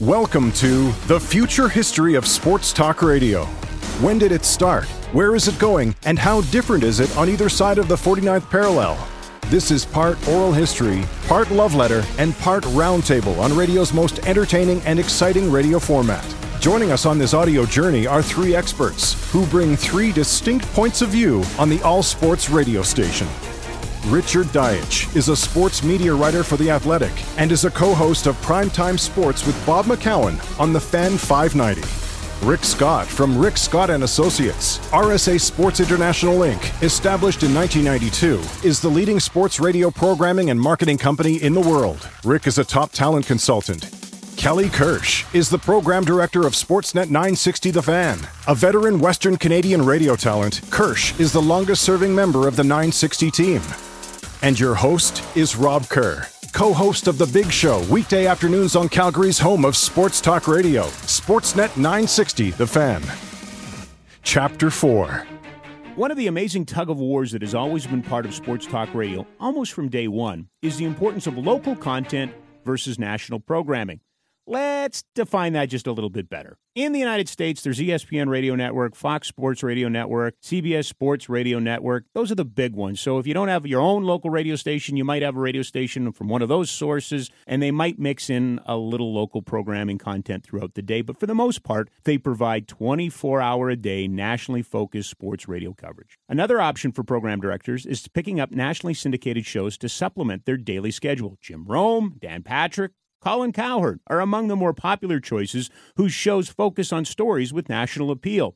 Welcome to The Future History of Sports Talk Radio. When did it start? Where is it going? And how different is it on either side of the 49th parallel? This is part oral history, part love letter, and part roundtable on radio's most entertaining and exciting radio format. Joining us on this audio journey are three experts who bring three distinct points of view on the all sports radio station. Richard Deitsch is a sports media writer for The Athletic and is a co host of Primetime Sports with Bob McCown on The Fan 590. Rick Scott from Rick Scott and Associates, RSA Sports International Inc., established in 1992, is the leading sports radio programming and marketing company in the world. Rick is a top talent consultant. Kelly Kirsch is the program director of Sportsnet 960 The Fan. A veteran Western Canadian radio talent, Kirsch is the longest serving member of the 960 team. And your host is Rob Kerr, co host of The Big Show, weekday afternoons on Calgary's home of sports talk radio, Sportsnet 960, The Fan. Chapter 4 One of the amazing tug of wars that has always been part of sports talk radio, almost from day one, is the importance of local content versus national programming. Let's define that just a little bit better. In the United States, there's ESPN Radio Network, Fox Sports Radio Network, CBS Sports Radio Network. Those are the big ones. So if you don't have your own local radio station, you might have a radio station from one of those sources, and they might mix in a little local programming content throughout the day. But for the most part, they provide 24 hour a day, nationally focused sports radio coverage. Another option for program directors is picking up nationally syndicated shows to supplement their daily schedule. Jim Rome, Dan Patrick, Colin Cowherd are among the more popular choices whose shows focus on stories with national appeal.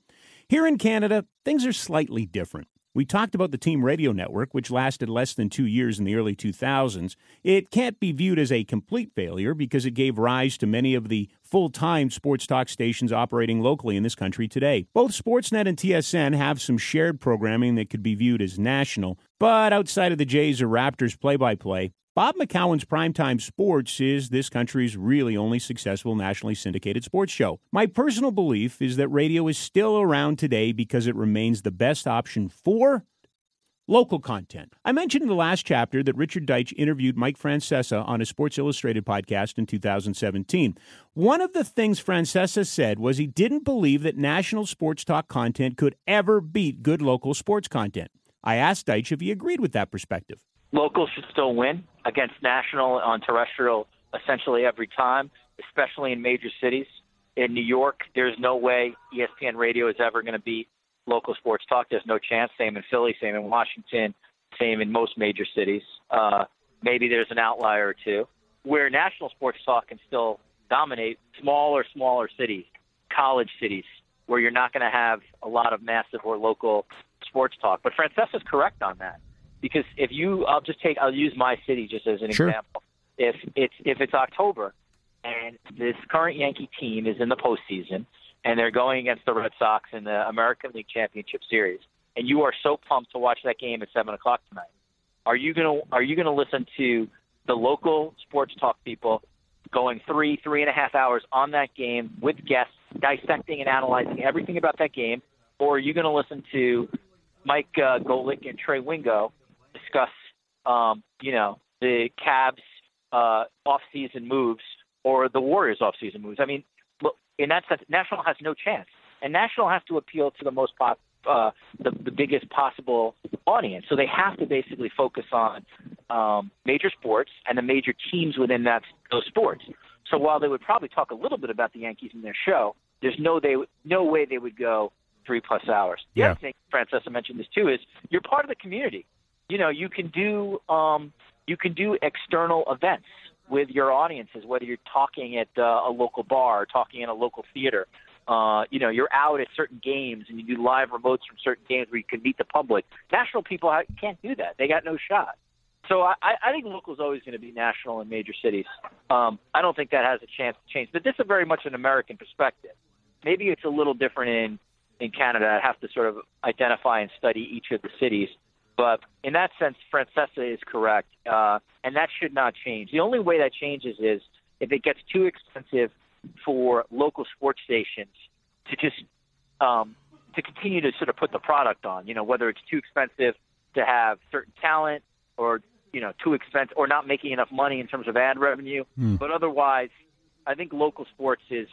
Here in Canada, things are slightly different. We talked about the Team Radio Network, which lasted less than two years in the early 2000s. It can't be viewed as a complete failure because it gave rise to many of the full time sports talk stations operating locally in this country today. Both Sportsnet and TSN have some shared programming that could be viewed as national, but outside of the Jays or Raptors play by play, Bob McCown's Primetime Sports is this country's really only successful nationally syndicated sports show. My personal belief is that radio is still around today because it remains the best option for local content. I mentioned in the last chapter that Richard Deitsch interviewed Mike Francesa on a Sports Illustrated podcast in 2017. One of the things Francesa said was he didn't believe that national sports talk content could ever beat good local sports content. I asked Deitsch if he agreed with that perspective local should still win against national on terrestrial essentially every time, especially in major cities. In New York, there's no way ESPN radio is ever going to beat local sports talk. There's no chance. Same in Philly, same in Washington, same in most major cities. Uh, maybe there's an outlier or two. Where national sports talk can still dominate smaller, smaller cities, college cities, where you're not going to have a lot of massive or local sports talk. But Francesa's correct on that because if you, I'll just take, I'll use my city just as an sure. example. If it's if it's October and this current Yankee team is in the postseason and they're going against the Red Sox in the American League Championship Series, and you are so pumped to watch that game at seven o'clock tonight, are you gonna are you gonna listen to the local sports talk people going three three and a half hours on that game with guests dissecting and analyzing everything about that game, or are you going to listen to Mike uh, Golic and Trey Wingo discuss, um, you know, the Cavs uh, off-season moves or the Warriors off-season moves. I mean, look, in that sense, National has no chance, and National has to appeal to the most pop, uh, the, the biggest possible audience. So they have to basically focus on um, major sports and the major teams within that those sports. So while they would probably talk a little bit about the Yankees in their show, there's no they no way they would go three plus hours. The yeah. other thing, Francesa mentioned this too, is you're part of the community you know, you can do um, you can do external events with your audiences, whether you're talking at uh, a local bar or talking in a local theater. Uh, you know, you're out at certain games and you do live remotes from certain games where you can meet the public. National people can't do that; they got no shot. So I, I think local is always going to be national in major cities. Um, I don't think that has a chance to change. But this is very much an American perspective. Maybe it's a little different in in Canada. I have to sort of identify and study each of the cities. But in that sense, Francesa is correct, uh, and that should not change. The only way that changes is if it gets too expensive for local sports stations to just um, to continue to sort of put the product on. You know, whether it's too expensive to have certain talent, or you know, too expensive, or not making enough money in terms of ad revenue. Mm. But otherwise, I think local sports is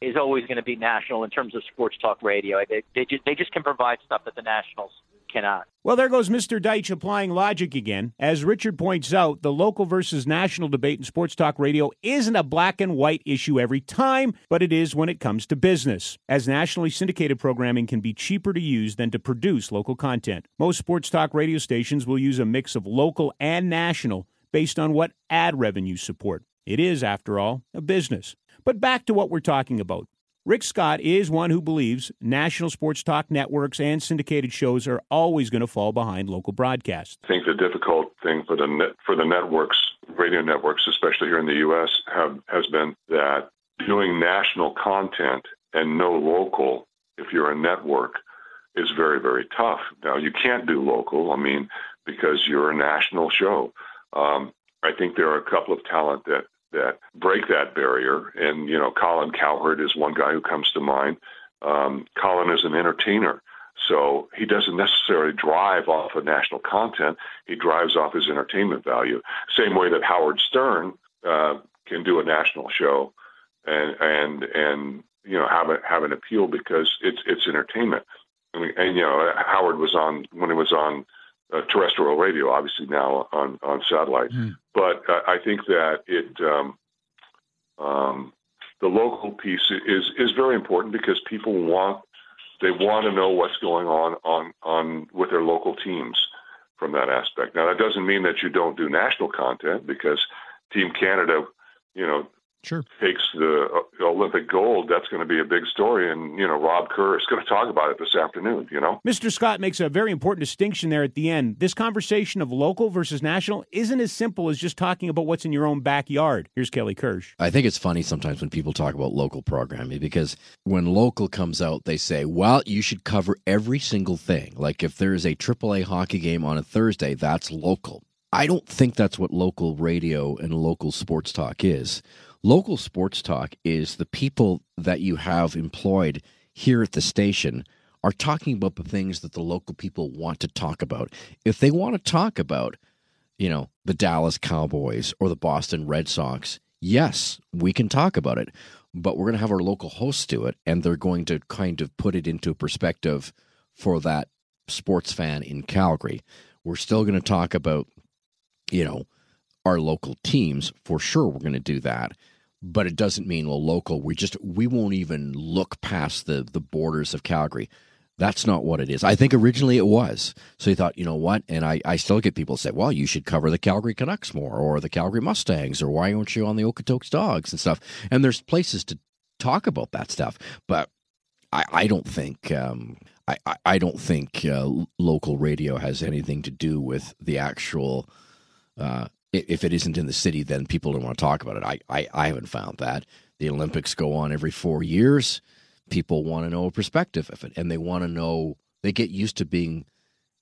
is always going to be national in terms of sports talk radio. They, they, just, they just can provide stuff that the nationals cannot. Well, there goes Mr. Deitsch applying logic again. As Richard points out, the local versus national debate in sports talk radio isn't a black and white issue every time, but it is when it comes to business, as nationally syndicated programming can be cheaper to use than to produce local content. Most sports talk radio stations will use a mix of local and national based on what ad revenues support. It is, after all, a business. But back to what we're talking about. Rick Scott is one who believes national sports talk networks and syndicated shows are always going to fall behind local broadcasts. I think the difficult thing for the net, for the networks, radio networks, especially here in the U.S., have, has been that doing national content and no local, if you're a network, is very very tough. Now you can't do local. I mean, because you're a national show. Um, I think there are a couple of talent that that break that barrier. And, you know, Colin Cowherd is one guy who comes to mind. Um, Colin is an entertainer. So he doesn't necessarily drive off of national content. He drives off his entertainment value. Same way that Howard Stern uh, can do a national show and and and you know have a, have an appeal because it's it's entertainment. I mean, and you know Howard was on when he was on uh, terrestrial radio, obviously now on on satellite. Mm. But uh, I think that it um, um, the local piece is is very important because people want they want to know what's going on on on with their local teams from that aspect. Now that doesn't mean that you don't do national content because Team Canada, you know, sure. takes the uh, Olympic gold, that's going to be a big story. And, you know, Rob Kerr is going to talk about it this afternoon, you know? Mr. Scott makes a very important distinction there at the end. This conversation of local versus national isn't as simple as just talking about what's in your own backyard. Here's Kelly Kirsch. I think it's funny sometimes when people talk about local programming because when local comes out, they say, well, you should cover every single thing. Like if there's a AAA hockey game on a Thursday, that's local. I don't think that's what local radio and local sports talk is. Local sports talk is the people that you have employed here at the station are talking about the things that the local people want to talk about. If they want to talk about, you know, the Dallas Cowboys or the Boston Red Sox, yes, we can talk about it. But we're going to have our local hosts do it, and they're going to kind of put it into perspective for that sports fan in Calgary. We're still going to talk about, you know, our local teams. For sure, we're going to do that. But it doesn't mean well local. We just we won't even look past the the borders of Calgary. That's not what it is. I think originally it was. So you thought, you know what? And I, I still get people say, well, you should cover the Calgary Canucks more or the Calgary Mustangs or why aren't you on the Okotoks Dawgs and stuff? And there's places to talk about that stuff. But I, I don't think um, I, I don't think uh, local radio has anything to do with the actual uh, if it isn't in the city, then people don't want to talk about it. I, I, I haven't found that. The Olympics go on every four years. People want to know a perspective of it, and they want to know. They get used to being,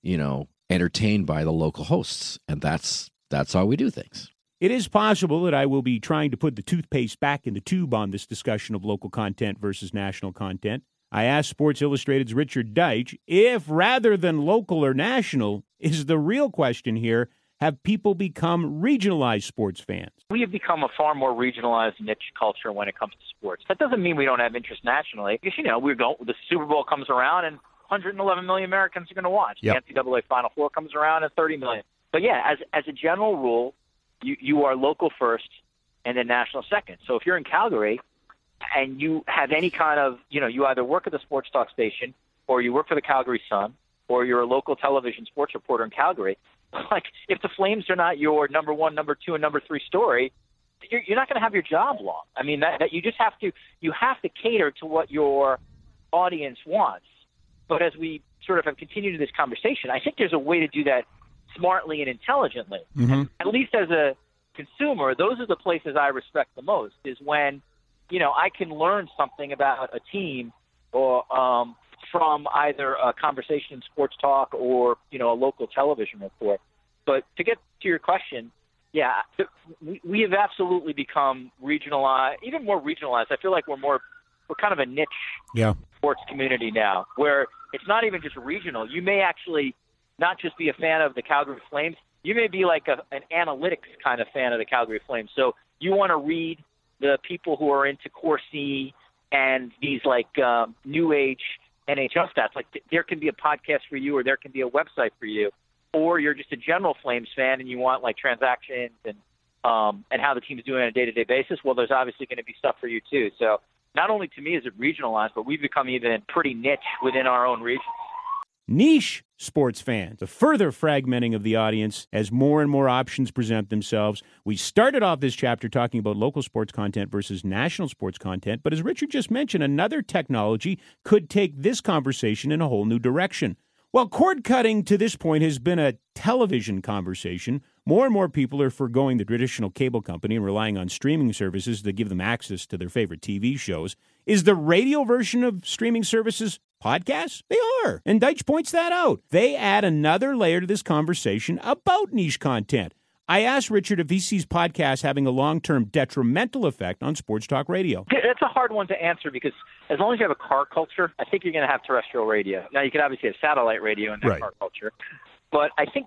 you know, entertained by the local hosts, and that's that's how we do things. It is possible that I will be trying to put the toothpaste back in the tube on this discussion of local content versus national content. I asked Sports Illustrated's Richard Deitsch if rather than local or national is the real question here have people become regionalized sports fans? We have become a far more regionalized niche culture when it comes to sports. That doesn't mean we don't have interest nationally. Because, you know, we go, the Super Bowl comes around and 111 million Americans are going to watch. Yep. The NCAA Final Four comes around and 30 million. But yeah, as as a general rule, you you are local first and then national second. So if you're in Calgary and you have any kind of, you know, you either work at the sports talk station or you work for the Calgary Sun or you're a local television sports reporter in Calgary, like if the Flames are not your number one, number two, and number three story, you're, you're not going to have your job long. I mean, that, that you just have to you have to cater to what your audience wants. But as we sort of have continued this conversation, I think there's a way to do that smartly and intelligently. Mm-hmm. At least as a consumer, those are the places I respect the most. Is when you know I can learn something about a team or um, from either a conversation in sports talk or you know a local television report. But to get to your question, yeah, we, we have absolutely become regionalized, even more regionalized. I feel like we're more we're kind of a niche yeah. sports community now, where it's not even just regional. You may actually not just be a fan of the Calgary Flames. You may be like a, an analytics kind of fan of the Calgary Flames. So you want to read the people who are into Corsi and these like um, new age NHL stats. Like there can be a podcast for you, or there can be a website for you, or you're just a general Flames fan and you want like transactions and um, and how the team's doing on a day to day basis. Well, there's obviously going to be stuff for you too. So not only to me is it regionalized, but we've become even pretty niche within our own region niche sports fans, the further fragmenting of the audience as more and more options present themselves. We started off this chapter talking about local sports content versus national sports content, but as Richard just mentioned, another technology could take this conversation in a whole new direction. While cord cutting to this point has been a television conversation, more and more people are foregoing the traditional cable company and relying on streaming services to give them access to their favorite TV shows. Is the radio version of streaming services podcasts? They are. And Deitsch points that out. They add another layer to this conversation about niche content. I asked Richard if he sees podcasts having a long term detrimental effect on sports talk radio. That's a hard one to answer because as long as you have a car culture, I think you're going to have terrestrial radio. Now, you could obviously have satellite radio in that right. car culture, but I think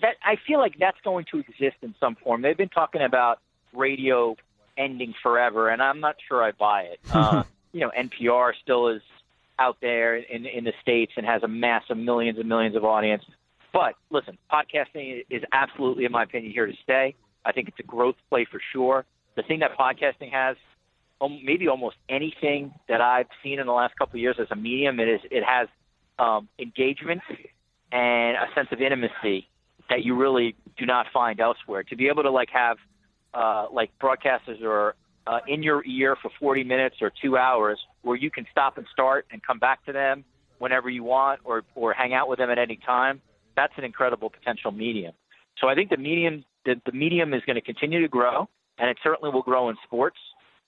that I feel like that's going to exist in some form. They've been talking about radio ending forever, and I'm not sure I buy it. uh, you know, NPR still is out there in in the states and has a mass of millions and millions of audience. But listen, podcasting is absolutely, in my opinion, here to stay. I think it's a growth play for sure. The thing that podcasting has, um, maybe almost anything that I've seen in the last couple of years as a medium, it is it has um, engagement and a sense of intimacy that you really do not find elsewhere. To be able to like have uh, like broadcasters or uh, in your ear for 40 minutes or two hours where you can stop and start and come back to them whenever you want or, or hang out with them at any time, that's an incredible potential medium. So I think the medium, the, the medium is going to continue to grow, and it certainly will grow in sports.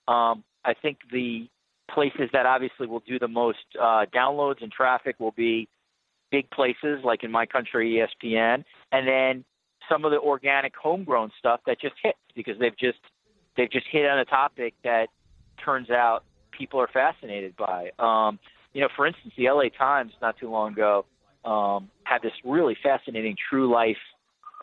Um, I think the places that obviously will do the most uh, downloads and traffic will be big places like in my country, ESPN, and then some of the organic homegrown stuff that just hits because they've just they've just hit on a topic that turns out people are fascinated by. Um, you know, for instance, the LA Times not too long ago um, had this really fascinating true life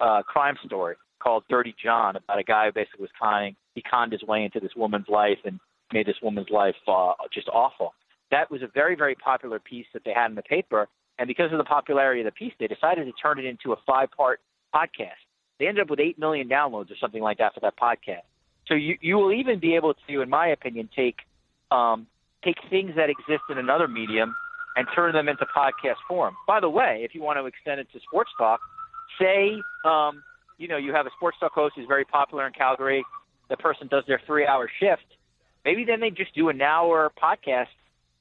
uh, crime story called Dirty John about a guy who basically was conning, he conned his way into this woman's life and made this woman's life uh, just awful. That was a very, very popular piece that they had in the paper. And because of the popularity of the piece, they decided to turn it into a five part podcast. They ended up with 8 million downloads or something like that for that podcast. So you you will even be able to, in my opinion, take um, take things that exist in another medium and turn them into podcast form. By the way, if you want to extend it to sports talk, say um, you know you have a sports talk host who's very popular in Calgary. The person does their three-hour shift. Maybe then they just do an hour podcast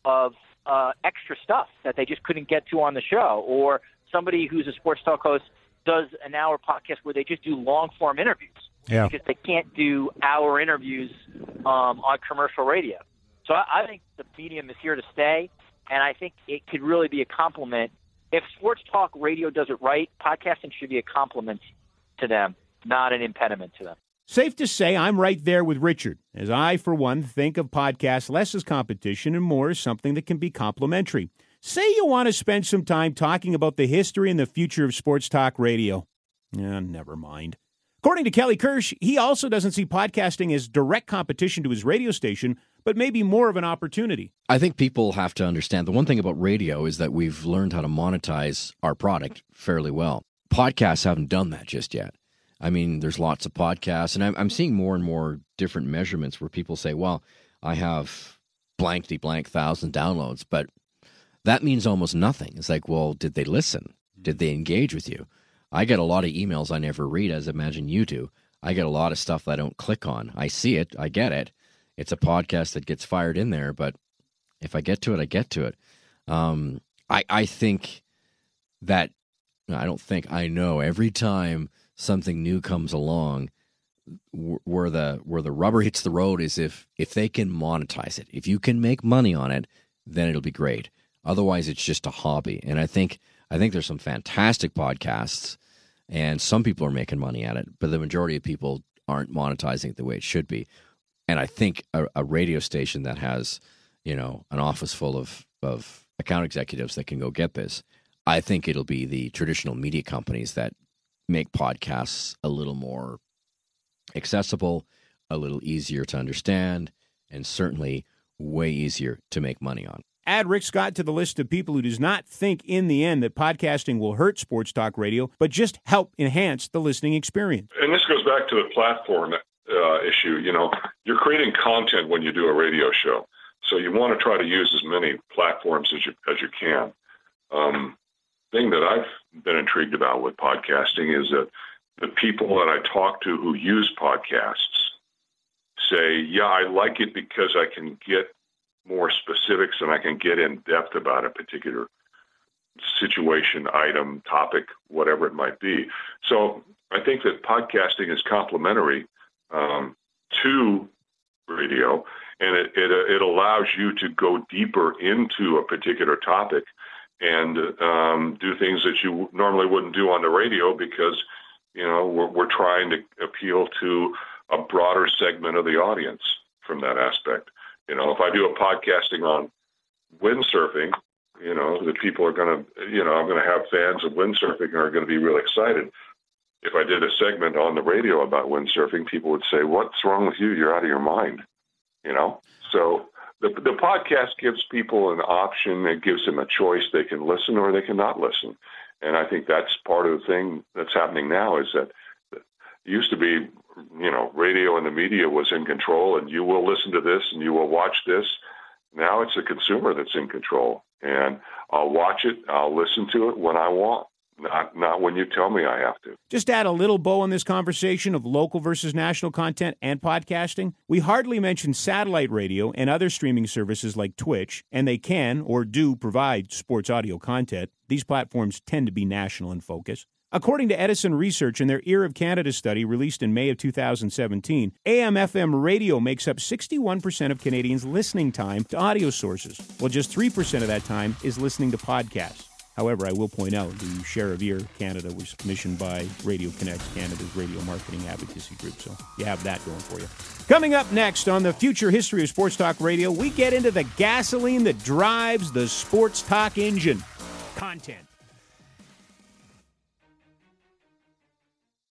of uh, extra stuff that they just couldn't get to on the show, or somebody who's a sports talk host does an hour podcast where they just do long form interviews yeah. because they can't do hour interviews um, on commercial radio. So I, I think the medium is here to stay, and I think it could really be a complement. If sports talk radio does it right, podcasting should be a complement to them, not an impediment to them. Safe to say, I'm right there with Richard, as I, for one, think of podcasts less as competition and more as something that can be complementary. Say you want to spend some time talking about the history and the future of sports talk radio. Yeah, never mind. According to Kelly Kirsch, he also doesn't see podcasting as direct competition to his radio station, but maybe more of an opportunity. I think people have to understand the one thing about radio is that we've learned how to monetize our product fairly well. Podcasts haven't done that just yet. I mean, there's lots of podcasts, and I'm, I'm seeing more and more different measurements where people say, well, I have blankety blank thousand downloads, but that means almost nothing. It's like, well, did they listen? Did they engage with you? I get a lot of emails I never read, as I imagine you do. I get a lot of stuff I don't click on. I see it, I get it. It's a podcast that gets fired in there, but if I get to it, I get to it. Um, I I think that I don't think I know every time something new comes along where the where the rubber hits the road is if if they can monetize it if you can make money on it then it'll be great otherwise it's just a hobby and i think i think there's some fantastic podcasts and some people are making money at it, but the majority of people aren't monetizing it the way it should be. And I think a, a radio station that has, you know, an office full of of account executives that can go get this, I think it'll be the traditional media companies that make podcasts a little more accessible, a little easier to understand, and certainly way easier to make money on. Add Rick Scott to the list of people who does not think in the end that podcasting will hurt sports talk radio, but just help enhance the listening experience. And this goes back to the platform uh, issue. You know, you're creating content when you do a radio show, so you want to try to use as many platforms as you as you can. Um, thing that I've been intrigued about with podcasting is that the people that I talk to who use podcasts say, "Yeah, I like it because I can get more specifics and I can get in depth about a particular situation, item, topic, whatever it might be." So I think that podcasting is complementary um, to radio, and it, it it allows you to go deeper into a particular topic and um, do things that you normally wouldn't do on the radio because you know we're, we're trying to appeal to a broader segment of the audience from that aspect. You know, if I do a podcasting on windsurfing, you know, the people are going to, you know, I'm going to have fans of windsurfing who are going to be really excited if I did a segment on the radio about windsurfing, people would say, "What's wrong with you? You're out of your mind." You know. So the the podcast gives people an option. It gives them a choice. They can listen or they cannot listen. And I think that's part of the thing that's happening now is that it used to be, you know, radio and the media was in control, and you will listen to this and you will watch this. Now it's the consumer that's in control, and I'll watch it. I'll listen to it when I want not not when you tell me I have to. Just add a little bow on this conversation of local versus national content and podcasting. We hardly mention satellite radio and other streaming services like Twitch, and they can or do provide sports audio content. These platforms tend to be national in focus. According to Edison Research in their Ear of Canada study released in May of 2017, AM FM radio makes up 61% of Canadians' listening time to audio sources, while just 3% of that time is listening to podcasts. However, I will point out the Share of Ear Canada was commissioned by Radio Connects, Canada's radio marketing advocacy group. So you have that going for you. Coming up next on the future history of Sports Talk Radio, we get into the gasoline that drives the sports talk engine. Content